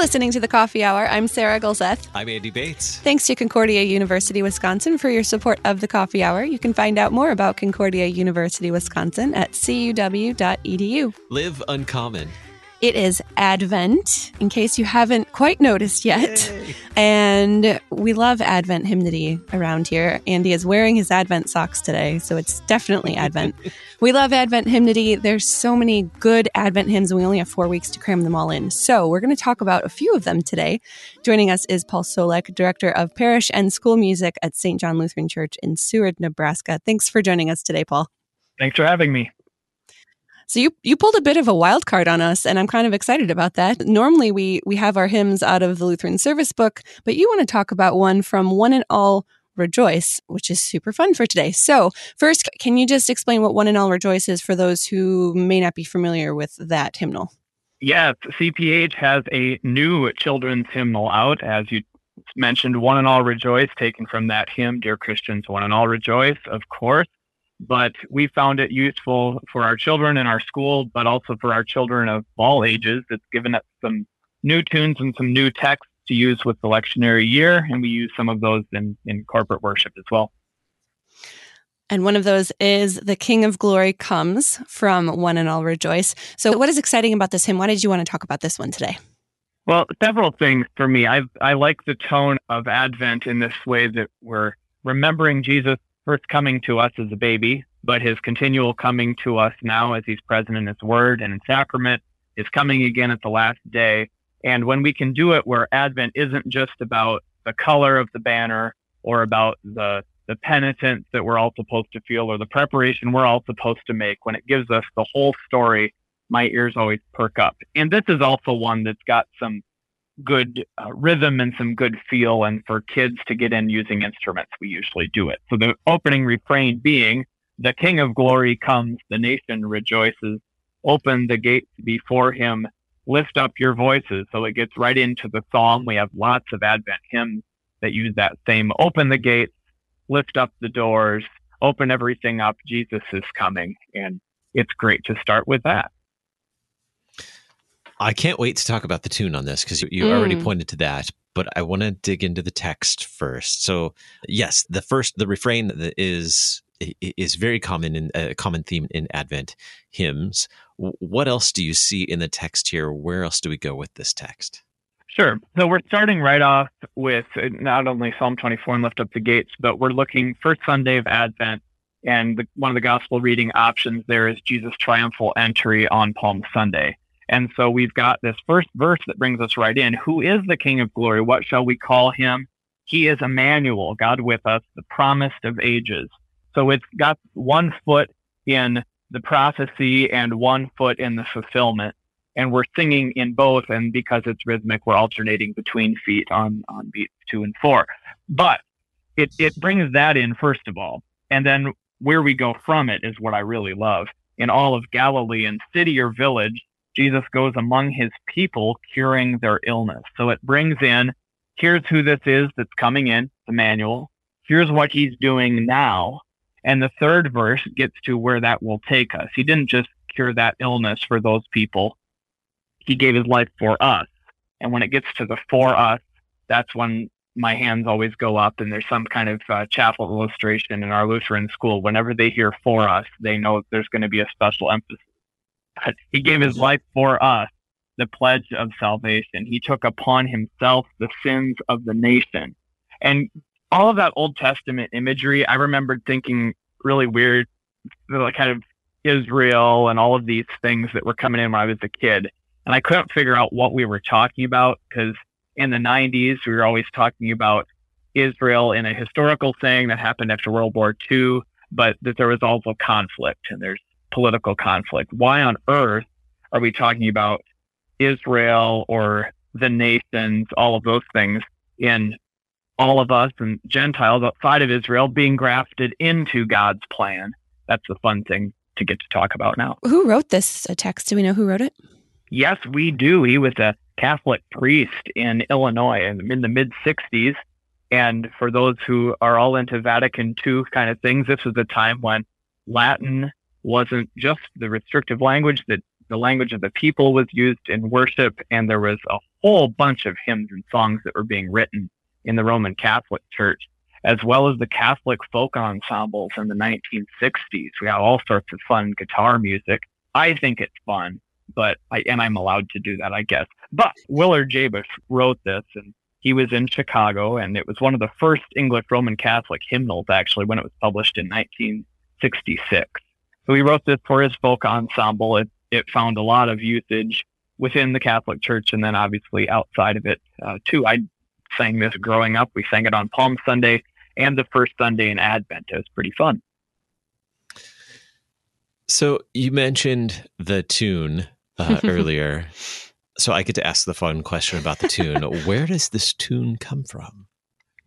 listening to the Coffee Hour. I'm Sarah Gulseth. I'm Andy Bates. Thanks to Concordia University Wisconsin for your support of the Coffee Hour. You can find out more about Concordia University Wisconsin at cuw.edu. Live uncommon. It is Advent, in case you haven't quite noticed yet. Yay. And we love Advent hymnody around here. Andy is wearing his Advent socks today, so it's definitely Advent. we love Advent hymnody. There's so many good Advent hymns, and we only have four weeks to cram them all in. So we're going to talk about a few of them today. Joining us is Paul Soulek, Director of Parish and School Music at St. John Lutheran Church in Seward, Nebraska. Thanks for joining us today, Paul. Thanks for having me. So you you pulled a bit of a wild card on us, and I'm kind of excited about that. Normally we we have our hymns out of the Lutheran Service Book, but you want to talk about one from One and All Rejoice, which is super fun for today. So first, can you just explain what One and All Rejoice is for those who may not be familiar with that hymnal? Yes, CPH has a new children's hymnal out, as you mentioned, One and All Rejoice, taken from that hymn, Dear Christians, One and All Rejoice, of course but we found it useful for our children in our school, but also for our children of all ages. It's given us some new tunes and some new texts to use with the lectionary year, and we use some of those in, in corporate worship as well. And one of those is The King of Glory Comes from One and All Rejoice. So, what is exciting about this hymn? Why did you want to talk about this one today? Well, several things for me. I I like the tone of Advent in this way that we're remembering Jesus first coming to us as a baby, but his continual coming to us now as he's present in his word and in sacrament, is coming again at the last day. And when we can do it where Advent isn't just about the color of the banner or about the the penitence that we're all supposed to feel or the preparation we're all supposed to make, when it gives us the whole story, my ears always perk up. And this is also one that's got some good uh, rhythm and some good feel. And for kids to get in using instruments, we usually do it. So the opening refrain being, the King of glory comes, the nation rejoices. Open the gates before him, lift up your voices. So it gets right into the psalm. We have lots of Advent hymns that use that same open the gates, lift up the doors, open everything up. Jesus is coming. And it's great to start with that. I can't wait to talk about the tune on this because you, you mm. already pointed to that, but I want to dig into the text first. So, yes, the first the refrain is is very common in a common theme in Advent hymns. What else do you see in the text here? Where else do we go with this text? Sure. So we're starting right off with uh, not only Psalm 24 and lift up the gates, but we're looking first Sunday of Advent, and the, one of the gospel reading options there is Jesus' triumphal entry on Palm Sunday. And so we've got this first verse that brings us right in. Who is the King of glory? What shall we call him? He is Emmanuel, God with us, the promised of ages. So it's got one foot in the prophecy and one foot in the fulfillment. And we're singing in both. And because it's rhythmic, we're alternating between feet on, on beats two and four. But it, it brings that in, first of all. And then where we go from it is what I really love. In all of Galilee and city or village, Jesus goes among his people curing their illness. So it brings in here's who this is that's coming in, Emmanuel. Here's what he's doing now. And the third verse gets to where that will take us. He didn't just cure that illness for those people, he gave his life for us. And when it gets to the for us, that's when my hands always go up and there's some kind of uh, chapel illustration in our Lutheran school. Whenever they hear for us, they know there's going to be a special emphasis he gave his life for us, the pledge of salvation. He took upon himself the sins of the nation. And all of that Old Testament imagery, I remembered thinking really weird, like kind of Israel and all of these things that were coming in when I was a kid. And I couldn't figure out what we were talking about because in the 90s, we were always talking about Israel in a historical thing that happened after World War II, but that there was also conflict and there's political conflict. Why on earth are we talking about Israel or the nations, all of those things in all of us and Gentiles outside of Israel being grafted into God's plan? That's the fun thing to get to talk about now. Who wrote this uh, text? Do we know who wrote it? Yes, we do. He was a Catholic priest in Illinois in, in the mid 60s. And for those who are all into Vatican II kind of things, this was a time when Latin wasn't just the restrictive language that the language of the people was used in worship, and there was a whole bunch of hymns and songs that were being written in the Roman Catholic Church, as well as the Catholic folk ensembles in the 1960s. We got all sorts of fun guitar music. I think it's fun, but I, and I'm allowed to do that, I guess. But Willard Jabusch wrote this, and he was in Chicago, and it was one of the first English Roman Catholic hymnals, actually, when it was published in 1966. So he wrote this for his folk ensemble. It, it found a lot of usage within the Catholic Church and then obviously outside of it uh, too. I sang this growing up. We sang it on Palm Sunday and the first Sunday in Advent. It was pretty fun. So you mentioned the tune uh, earlier. So I get to ask the fun question about the tune. Where does this tune come from?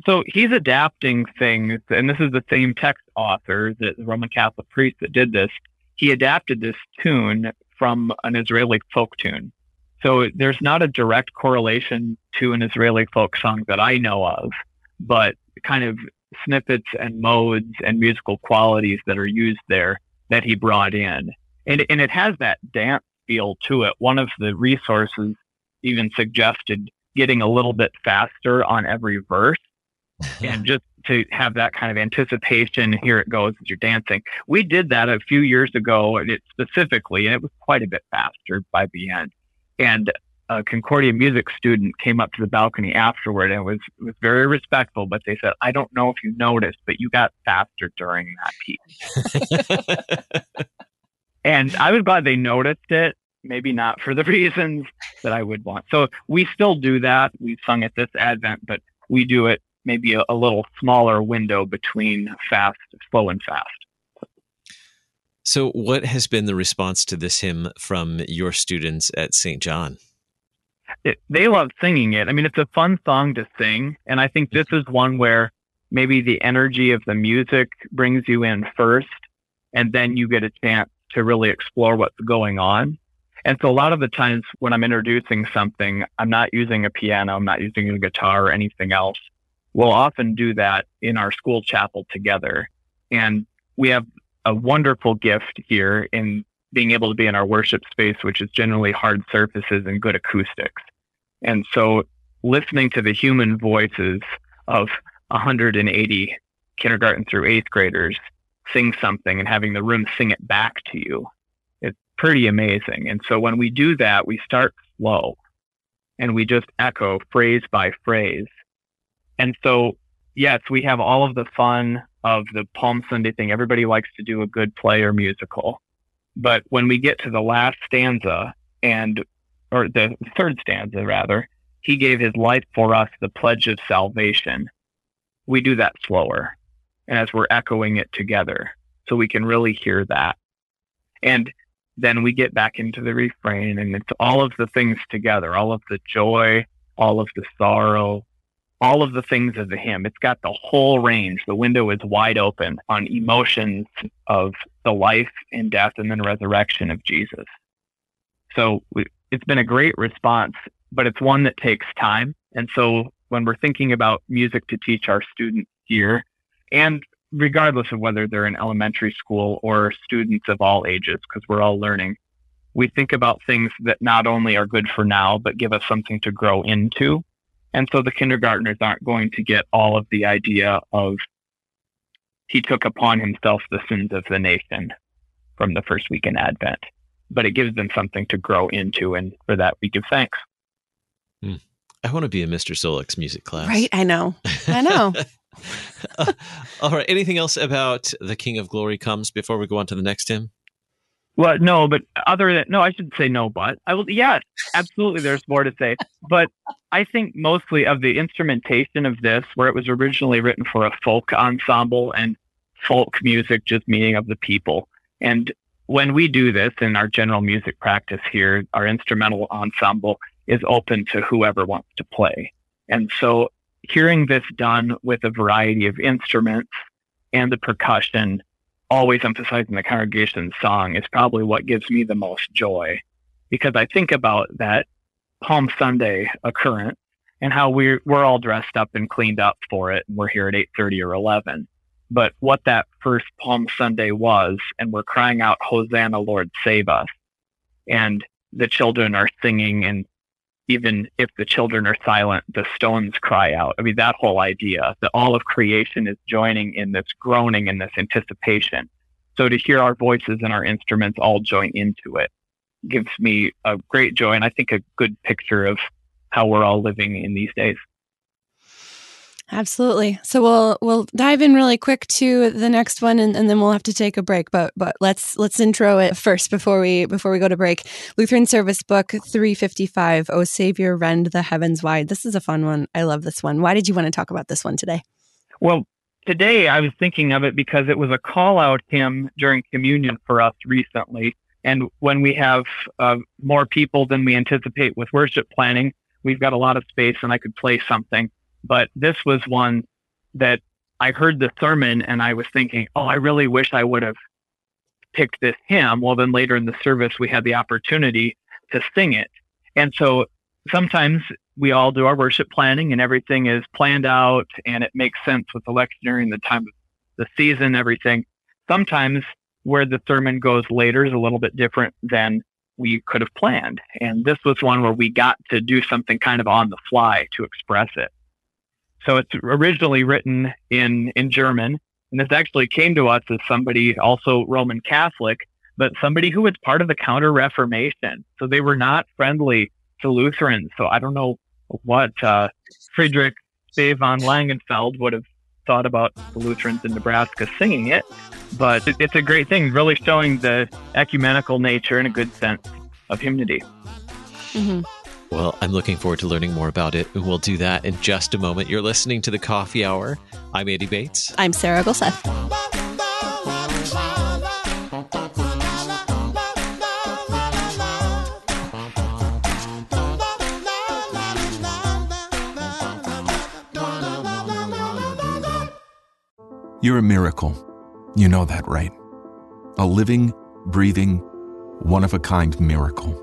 So he's adapting things, and this is the same text author, the Roman Catholic priest that did this. He adapted this tune from an Israeli folk tune. So there's not a direct correlation to an Israeli folk song that I know of, but kind of snippets and modes and musical qualities that are used there that he brought in. And, and it has that dance feel to it. One of the resources even suggested getting a little bit faster on every verse and just to have that kind of anticipation. Here it goes as you're dancing. We did that a few years ago, and it specifically, and it was quite a bit faster by the end. And a Concordia music student came up to the balcony afterward and was was very respectful, but they said, "I don't know if you noticed, but you got faster during that piece." and I was glad they noticed it. Maybe not for the reasons that I would want. So we still do that. We sung it this Advent, but we do it maybe a, a little smaller window between fast, slow, and fast. So, what has been the response to this hymn from your students at St. John? It, they love singing it. I mean, it's a fun song to sing. And I think this is one where maybe the energy of the music brings you in first, and then you get a chance to really explore what's going on. And so, a lot of the times when I'm introducing something, I'm not using a piano, I'm not using a guitar or anything else. We'll often do that in our school chapel together. And we have a wonderful gift here in being able to be in our worship space, which is generally hard surfaces and good acoustics. And so listening to the human voices of 180 kindergarten through eighth graders sing something and having the room sing it back to you, it's pretty amazing. And so when we do that, we start slow and we just echo phrase by phrase. And so, yes, we have all of the fun of the Palm Sunday thing. Everybody likes to do a good play or musical. But when we get to the last stanza and, or the third stanza rather, he gave his life for us, the pledge of salvation. We do that slower and as we're echoing it together so we can really hear that. And then we get back into the refrain and it's all of the things together, all of the joy, all of the sorrow, all of the things of the hymn. It's got the whole range. The window is wide open on emotions of the life and death and then resurrection of Jesus. So it's been a great response, but it's one that takes time. And so when we're thinking about music to teach our students here, and regardless of whether they're in elementary school or students of all ages, because we're all learning, we think about things that not only are good for now, but give us something to grow into and so the kindergartners aren't going to get all of the idea of he took upon himself the sins of the nation from the first week in Advent. But it gives them something to grow into, and for that we give thanks. Hmm. I want to be in Mr. Soulek's music class. Right, I know. I know. uh, all right. Anything else about the King of Glory comes before we go on to the next hymn? Well, no, but other than no, I should say no, but I will. Yes, absolutely. There's more to say, but I think mostly of the instrumentation of this, where it was originally written for a folk ensemble and folk music, just meaning of the people. And when we do this in our general music practice here, our instrumental ensemble is open to whoever wants to play. And so hearing this done with a variety of instruments and the percussion always emphasizing the congregation's song is probably what gives me the most joy. Because I think about that Palm Sunday occurrence and how we're we're all dressed up and cleaned up for it. And we're here at 8:30 or 11 but what that first palm sunday was and we're crying out hosanna lord save us. And the children are singing and even if the children are silent the stones cry out i mean that whole idea that all of creation is joining in this groaning and this anticipation so to hear our voices and our instruments all join into it gives me a great joy and i think a good picture of how we're all living in these days. Absolutely. So we'll we'll dive in really quick to the next one and, and then we'll have to take a break. But but let's let's intro it first before we before we go to break. Lutheran Service Book 355, O Savior Rend the Heavens Wide. This is a fun one. I love this one. Why did you want to talk about this one today? Well, today I was thinking of it because it was a call out hymn during communion for us recently. And when we have uh, more people than we anticipate with worship planning, we've got a lot of space and I could play something. But this was one that I heard the sermon and I was thinking, oh, I really wish I would have picked this hymn. Well, then later in the service, we had the opportunity to sing it. And so sometimes we all do our worship planning and everything is planned out and it makes sense with the lectionary and the time of the season, everything. Sometimes where the sermon goes later is a little bit different than we could have planned. And this was one where we got to do something kind of on the fly to express it. So it's originally written in, in German. And this actually came to us as somebody also Roman Catholic, but somebody who was part of the Counter Reformation. So they were not friendly to Lutherans. So I don't know what uh, Friedrich Spee von Langenfeld would have thought about the Lutherans in Nebraska singing it, but it's a great thing, really showing the ecumenical nature and a good sense of hymnody. Mm-hmm. Well, I'm looking forward to learning more about it, and we'll do that in just a moment. You're listening to the Coffee Hour. I'm Andy Bates. I'm Sarah Gulseth. You're a miracle. You know that, right? A living, breathing, one of a kind miracle.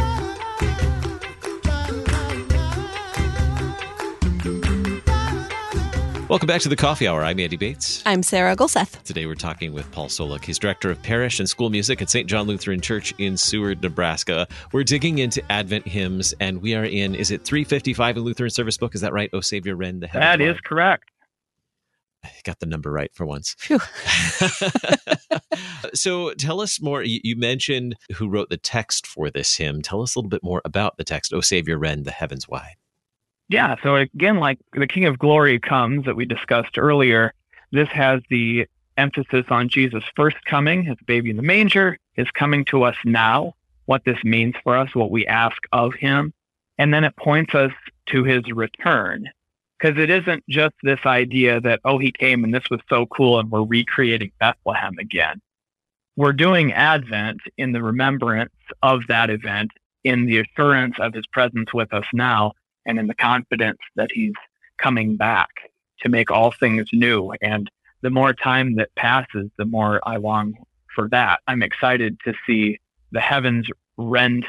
Welcome back to the Coffee Hour. I'm Andy Bates. I'm Sarah Gulseth. Today we're talking with Paul Soulek. He's director of parish and school music at St. John Lutheran Church in Seward, Nebraska. We're digging into Advent hymns, and we are in, is it 355 in Lutheran Service Book? Is that right? Oh, Savior Rend the Heaven. That is correct. I got the number right for once. so tell us more. You mentioned who wrote the text for this hymn. Tell us a little bit more about the text, O Savior, rend the heavens wide. Yeah, so again, like the King of Glory comes that we discussed earlier, this has the emphasis on Jesus' first coming, his baby in the manger, his coming to us now, what this means for us, what we ask of him. And then it points us to his return because it isn't just this idea that, oh, he came and this was so cool and we're recreating Bethlehem again. We're doing Advent in the remembrance of that event, in the assurance of his presence with us now, and in the confidence that he's coming back to make all things new. And the more time that passes, the more I long for that. I'm excited to see the heavens rend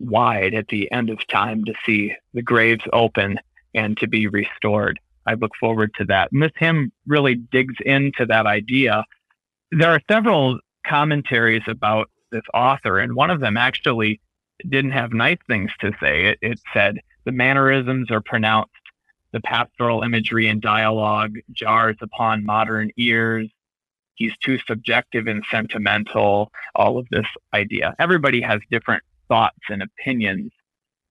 wide at the end of time, to see the graves open and to be restored. I look forward to that. And this hymn really digs into that idea. There are several commentaries about this author, and one of them actually didn't have nice things to say. It, it said the mannerisms are pronounced, the pastoral imagery and dialogue jars upon modern ears. He's too subjective and sentimental, all of this idea. Everybody has different thoughts and opinions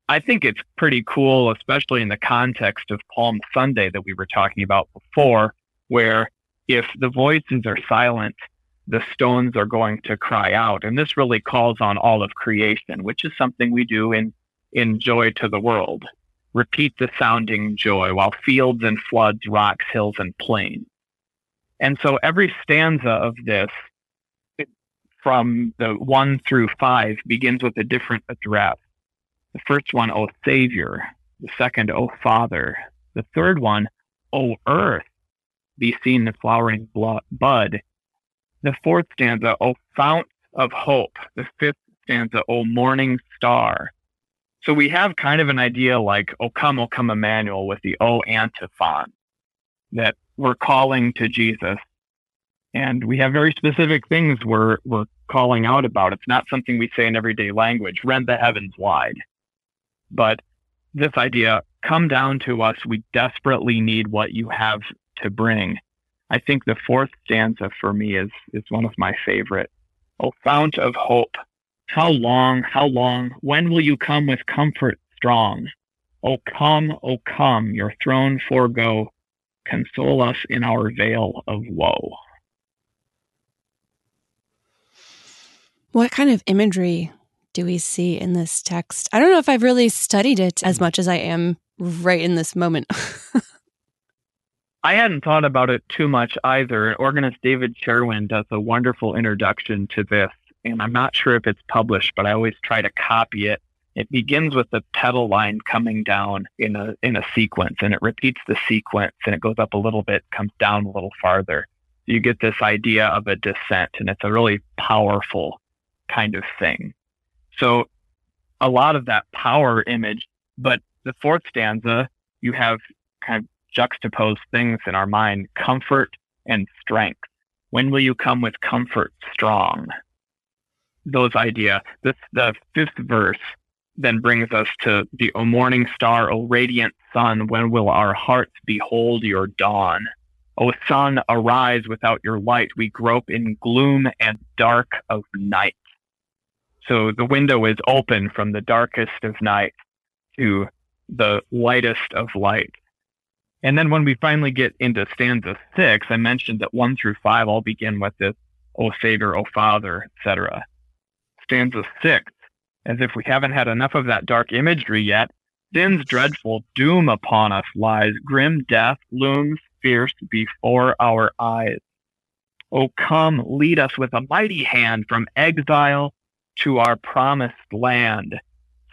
I think it's pretty cool, especially in the context of Palm Sunday that we were talking about before, where if the voices are silent, the stones are going to cry out. And this really calls on all of creation, which is something we do in, in Joy to the World. Repeat the sounding joy while fields and floods, rocks, hills, and plains. And so every stanza of this, from the one through five, begins with a different address. The first one, O Savior. The second, O Father. The third one, O Earth, be seen the flowering bud. The fourth stanza, O Fount of Hope. The fifth stanza, O Morning Star. So we have kind of an idea like, O come, O come Emmanuel with the O antiphon that we're calling to Jesus. And we have very specific things we're, we're calling out about. It's not something we say in everyday language, rend the heavens wide. But this idea, come down to us. We desperately need what you have to bring. I think the fourth stanza for me is, is one of my favorite. O fount of hope, how long, how long, when will you come with comfort strong? O come, O come, your throne forego, console us in our vale of woe. What kind of imagery do we see in this text? I don't know if I've really studied it as much as I am right in this moment. I hadn't thought about it too much either. Organist David Cherwien does a wonderful introduction to this, and I'm not sure if it's published, but I always try to copy it. It begins with the pedal line coming down in a in a sequence and it repeats the sequence and it goes up a little bit comes down a little farther. You get this idea of a descent and it's a really powerful kind of thing. So a lot of that power image but the fourth stanza you have kind of juxtaposed things in our mind comfort and strength when will you come with comfort strong those idea the fifth verse then brings us to the O morning star, O radiant sun, when will our hearts behold your dawn? O sun, arise without your light, we grope in gloom and dark of night. So the window is open from the darkest of night to the lightest of light. And then when we finally get into stanza six, I mentioned that one through five all begin with this, O Savior, O Father, etc. Stanza six as if we haven't had enough of that dark imagery yet, sin's dreadful doom upon us lies. Grim death looms fierce before our eyes. Oh, come, lead us with a mighty hand from exile to our promised land.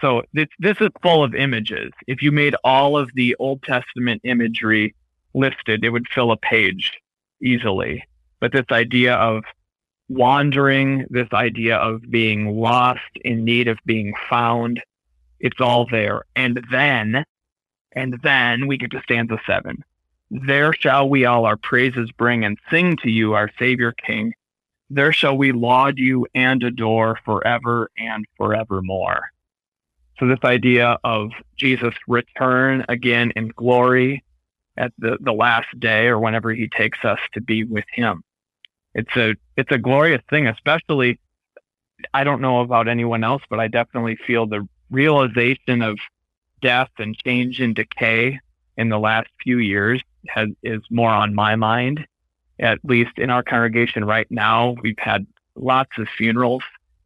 So this, this is full of images. If you made all of the Old Testament imagery listed, it would fill a page easily. But this idea of wandering, this idea of being lost in need of being found. It's all there. And then, and then we get to stanza seven. There shall we all our praises bring and sing to you, our Savior King. There shall we laud you and adore forever and forevermore. So this idea of Jesus' return again in glory at the, the last day or whenever he takes us to be with him it's a it's a glorious thing, especially I don't know about anyone else, but I definitely feel the realization of death and change and decay in the last few years has is more on my mind. At least in our congregation right now, we've had lots of funerals,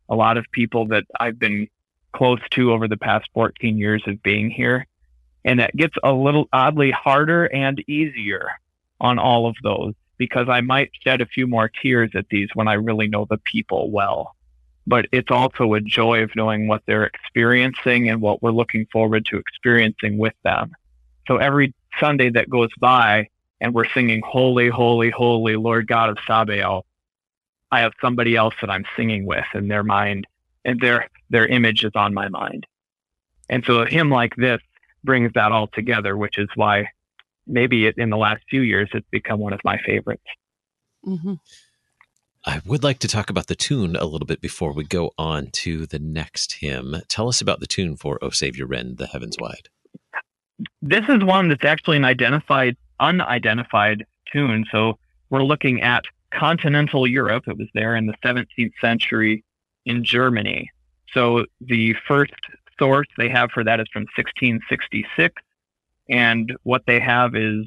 a lot of people that I've been close to over the past 14 years of being here. And it gets a little oddly harder and easier on all of those because I might shed a few more tears at these when I really know the people well. But it's also a joy of knowing what they're experiencing and what we're looking forward to experiencing with them. So every Sunday that goes by and we're singing Holy, Holy, Holy, Lord God of Sabaoth, I have somebody else that I'm singing with in their mind and their, their image is on my mind. And so a hymn like this brings that all together, which is why maybe it, in the last few years, it's become one of my favorites. Mm-hmm. I would like to talk about the tune a little bit before we go on to the next hymn. Tell us about the tune for "O Savior Rend the Heavens Wide." This is one that's actually an identified, unidentified tune. So we're looking at continental Europe. It was there in the 17th century in Germany. So the first source they have for that is from 1666 and what they have is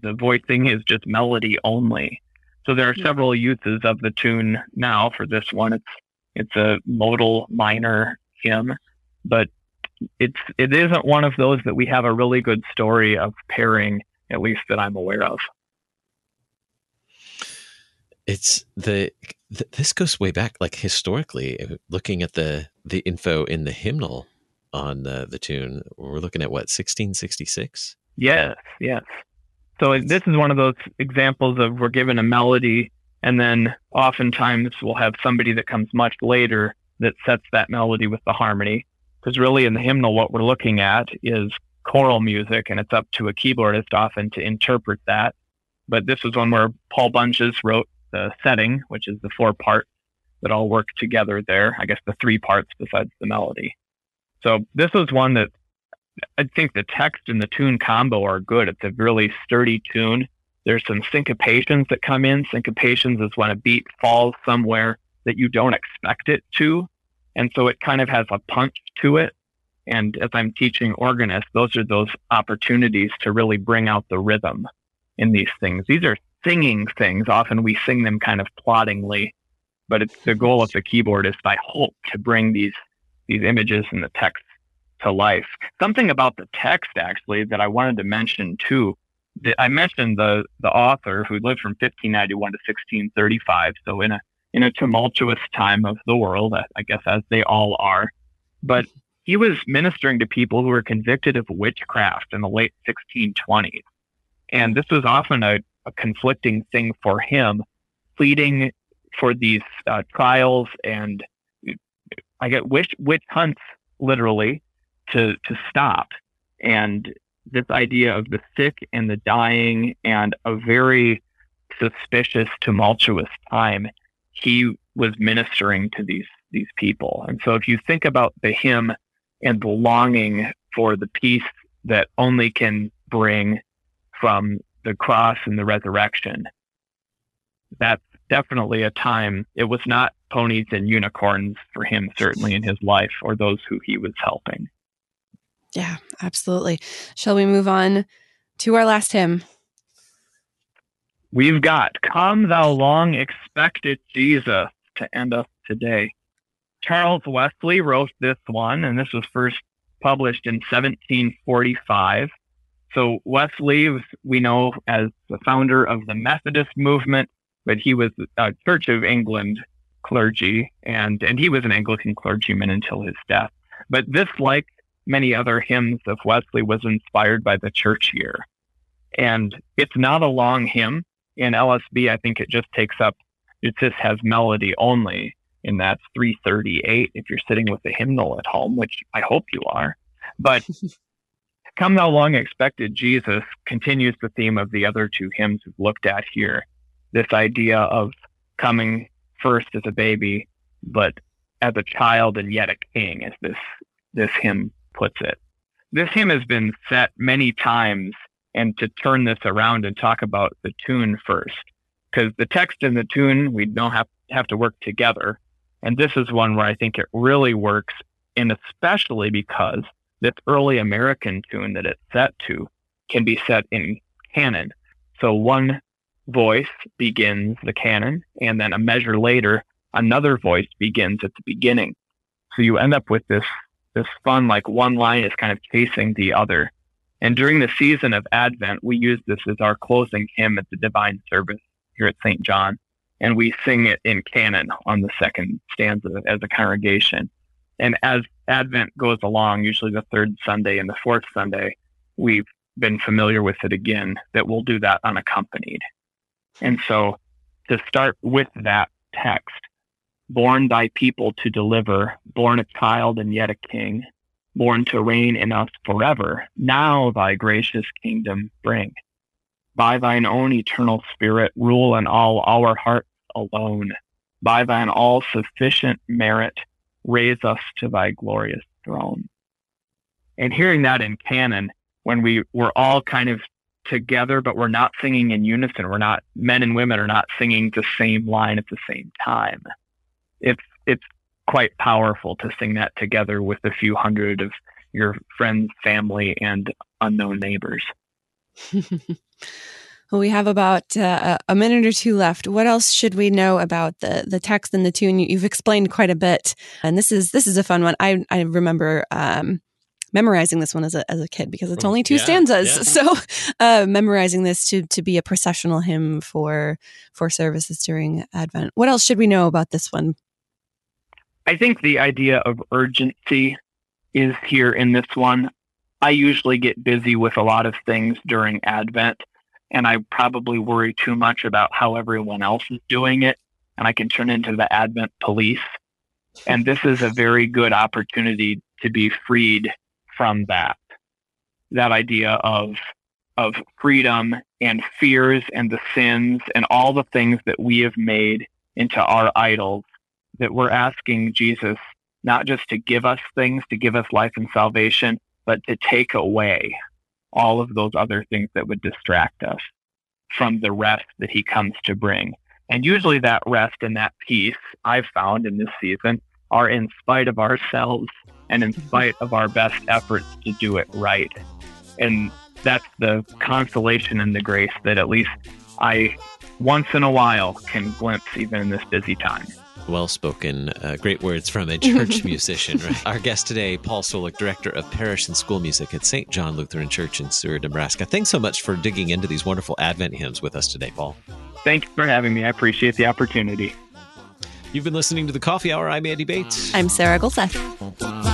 the voicing is just melody only. So there are several uses of the tune now. For this one, it's it's a modal minor hymn, but it's it isn't one of those that we have a really good story of pairing, at least that I'm aware of. It's the th- this goes way back, like historically, looking at the the info in the hymnal on the the tune. We're looking at what 1666. Yes, yes. So this is one of those examples of we're given a melody, and then oftentimes we'll have somebody that comes much later that sets that melody with the harmony. Because really, in the hymnal, what we're looking at is choral music, and it's up to a keyboardist often to interpret that. But this was one where Paul Bunjes wrote the setting, which is the four parts that all work together there. I guess the three parts besides the melody. So this was one that I think the text and the tune combo are good. It's a really sturdy tune. There's some syncopations that come in. Syncopations is when a beat falls somewhere that you don't expect it to. And so it kind of has a punch to it. And as I'm teaching organists, those are those opportunities to really bring out the rhythm in these things. These are singing things. Often we sing them kind of ploddingly, but it's the goal of the keyboard is I hope to bring these these images and the text to life. Something about the text actually that I wanted to mention too. I mentioned the the author who lived from 1591 to 1635, so in a in a tumultuous time of the world, I guess as they all are. But he was ministering to people who were convicted of witchcraft in the late 1620s. And this was often a, a conflicting thing for him, pleading for these uh, trials and I get witch, witch hunts literally to, to stop. And this idea of the sick and the dying and a very suspicious, tumultuous time, he was ministering to these these people. And so if you think about the hymn and the longing for the peace that only can bring from the cross and the resurrection. That's definitely a time. It was not ponies and unicorns for him, certainly in his life or those who he was helping. Yeah, absolutely. Shall we move on to our last hymn? We've got Come Thou Long Expected Jesus to end us today. Charles Wesley wrote this one, and this was first published in 1745. So Wesley, we know as the founder of the Methodist movement, but he was a Church of England clergy, and and he was an Anglican clergyman until his death. But this, like many other hymns of Wesley, was inspired by the church year, and it's not a long hymn. In LSB, I think it just takes up. It just has melody only, and that's 338 if you're sitting with a hymnal at home, which I hope you are. But Come Thou Long Expected Jesus continues the theme of the other two hymns we've looked at here. This idea of coming first as a baby, but as a child and yet a king, as this, this hymn puts it. This hymn has been set many times, and to turn this around and talk about the tune first, because the text and the tune, we don't have, have to work together. And this is one where I think it really works, and especially because this early American tune that it's set to can be set in canon. So one voice begins the canon, and then a measure later, another voice begins at the beginning. So you end up with this this fun, like one line is kind of chasing the other. And during the season of Advent, we use this as our closing hymn at the divine service here at St. John. And we sing it in canon on the second stanza as a congregation. And as Advent goes along, usually the third Sunday and the fourth Sunday, we've been familiar with it again, that we'll do that unaccompanied. And so to start with that text, born thy people to deliver, born a child and yet a king, born to reign in us forever, now thy gracious kingdom bring. By thine own eternal spirit, rule in all our hearts alone. By thine all sufficient merit, raise us to thy glorious throne. And hearing that in canon, when we were all kind of together, but we're not singing in unison, we're not, men and women are not singing the same line at the same time. It's, it's quite powerful to sing that together with a few hundred of your friends, family, and unknown neighbors. Well, we have about uh, a minute or two left. What else should we know about the the text and the tune? You've explained quite a bit, and this is this is a fun one. I I remember um, memorizing this one as a, as a kid because it's only two yeah, stanzas. Yeah. So uh, memorizing this to, to be a processional hymn for, for services during Advent. What else should we know about this one? I think the idea of urgency is here in this one. I usually get busy with a lot of things during Advent, and I probably worry too much about how everyone else is doing it, and I can turn into the Advent police. And this is a very good opportunity to be freed from that. That idea of of freedom and fears and the sins and all the things that we have made into our idols that we're asking Jesus not just to give us things, to give us life and salvation, but to take away all of those other things that would distract us from the rest that he comes to bring. And usually that rest and that peace I've found in this season are in spite of ourselves and in spite of our best efforts to do it right. And that's the consolation and the grace that at least I once in a while can glimpse even in this busy time well spoken, uh, great words from a church musician. Right? Our guest today, Paul Soulek, director of parish and school music at St. John Lutheran Church in Seward, Nebraska. Thanks so much for digging into these wonderful Advent hymns with us today, Paul. Thanks for having me. I appreciate the opportunity. You've been listening to the Coffee Hour. I'm Andy Bates. I'm Sarah Gulseth.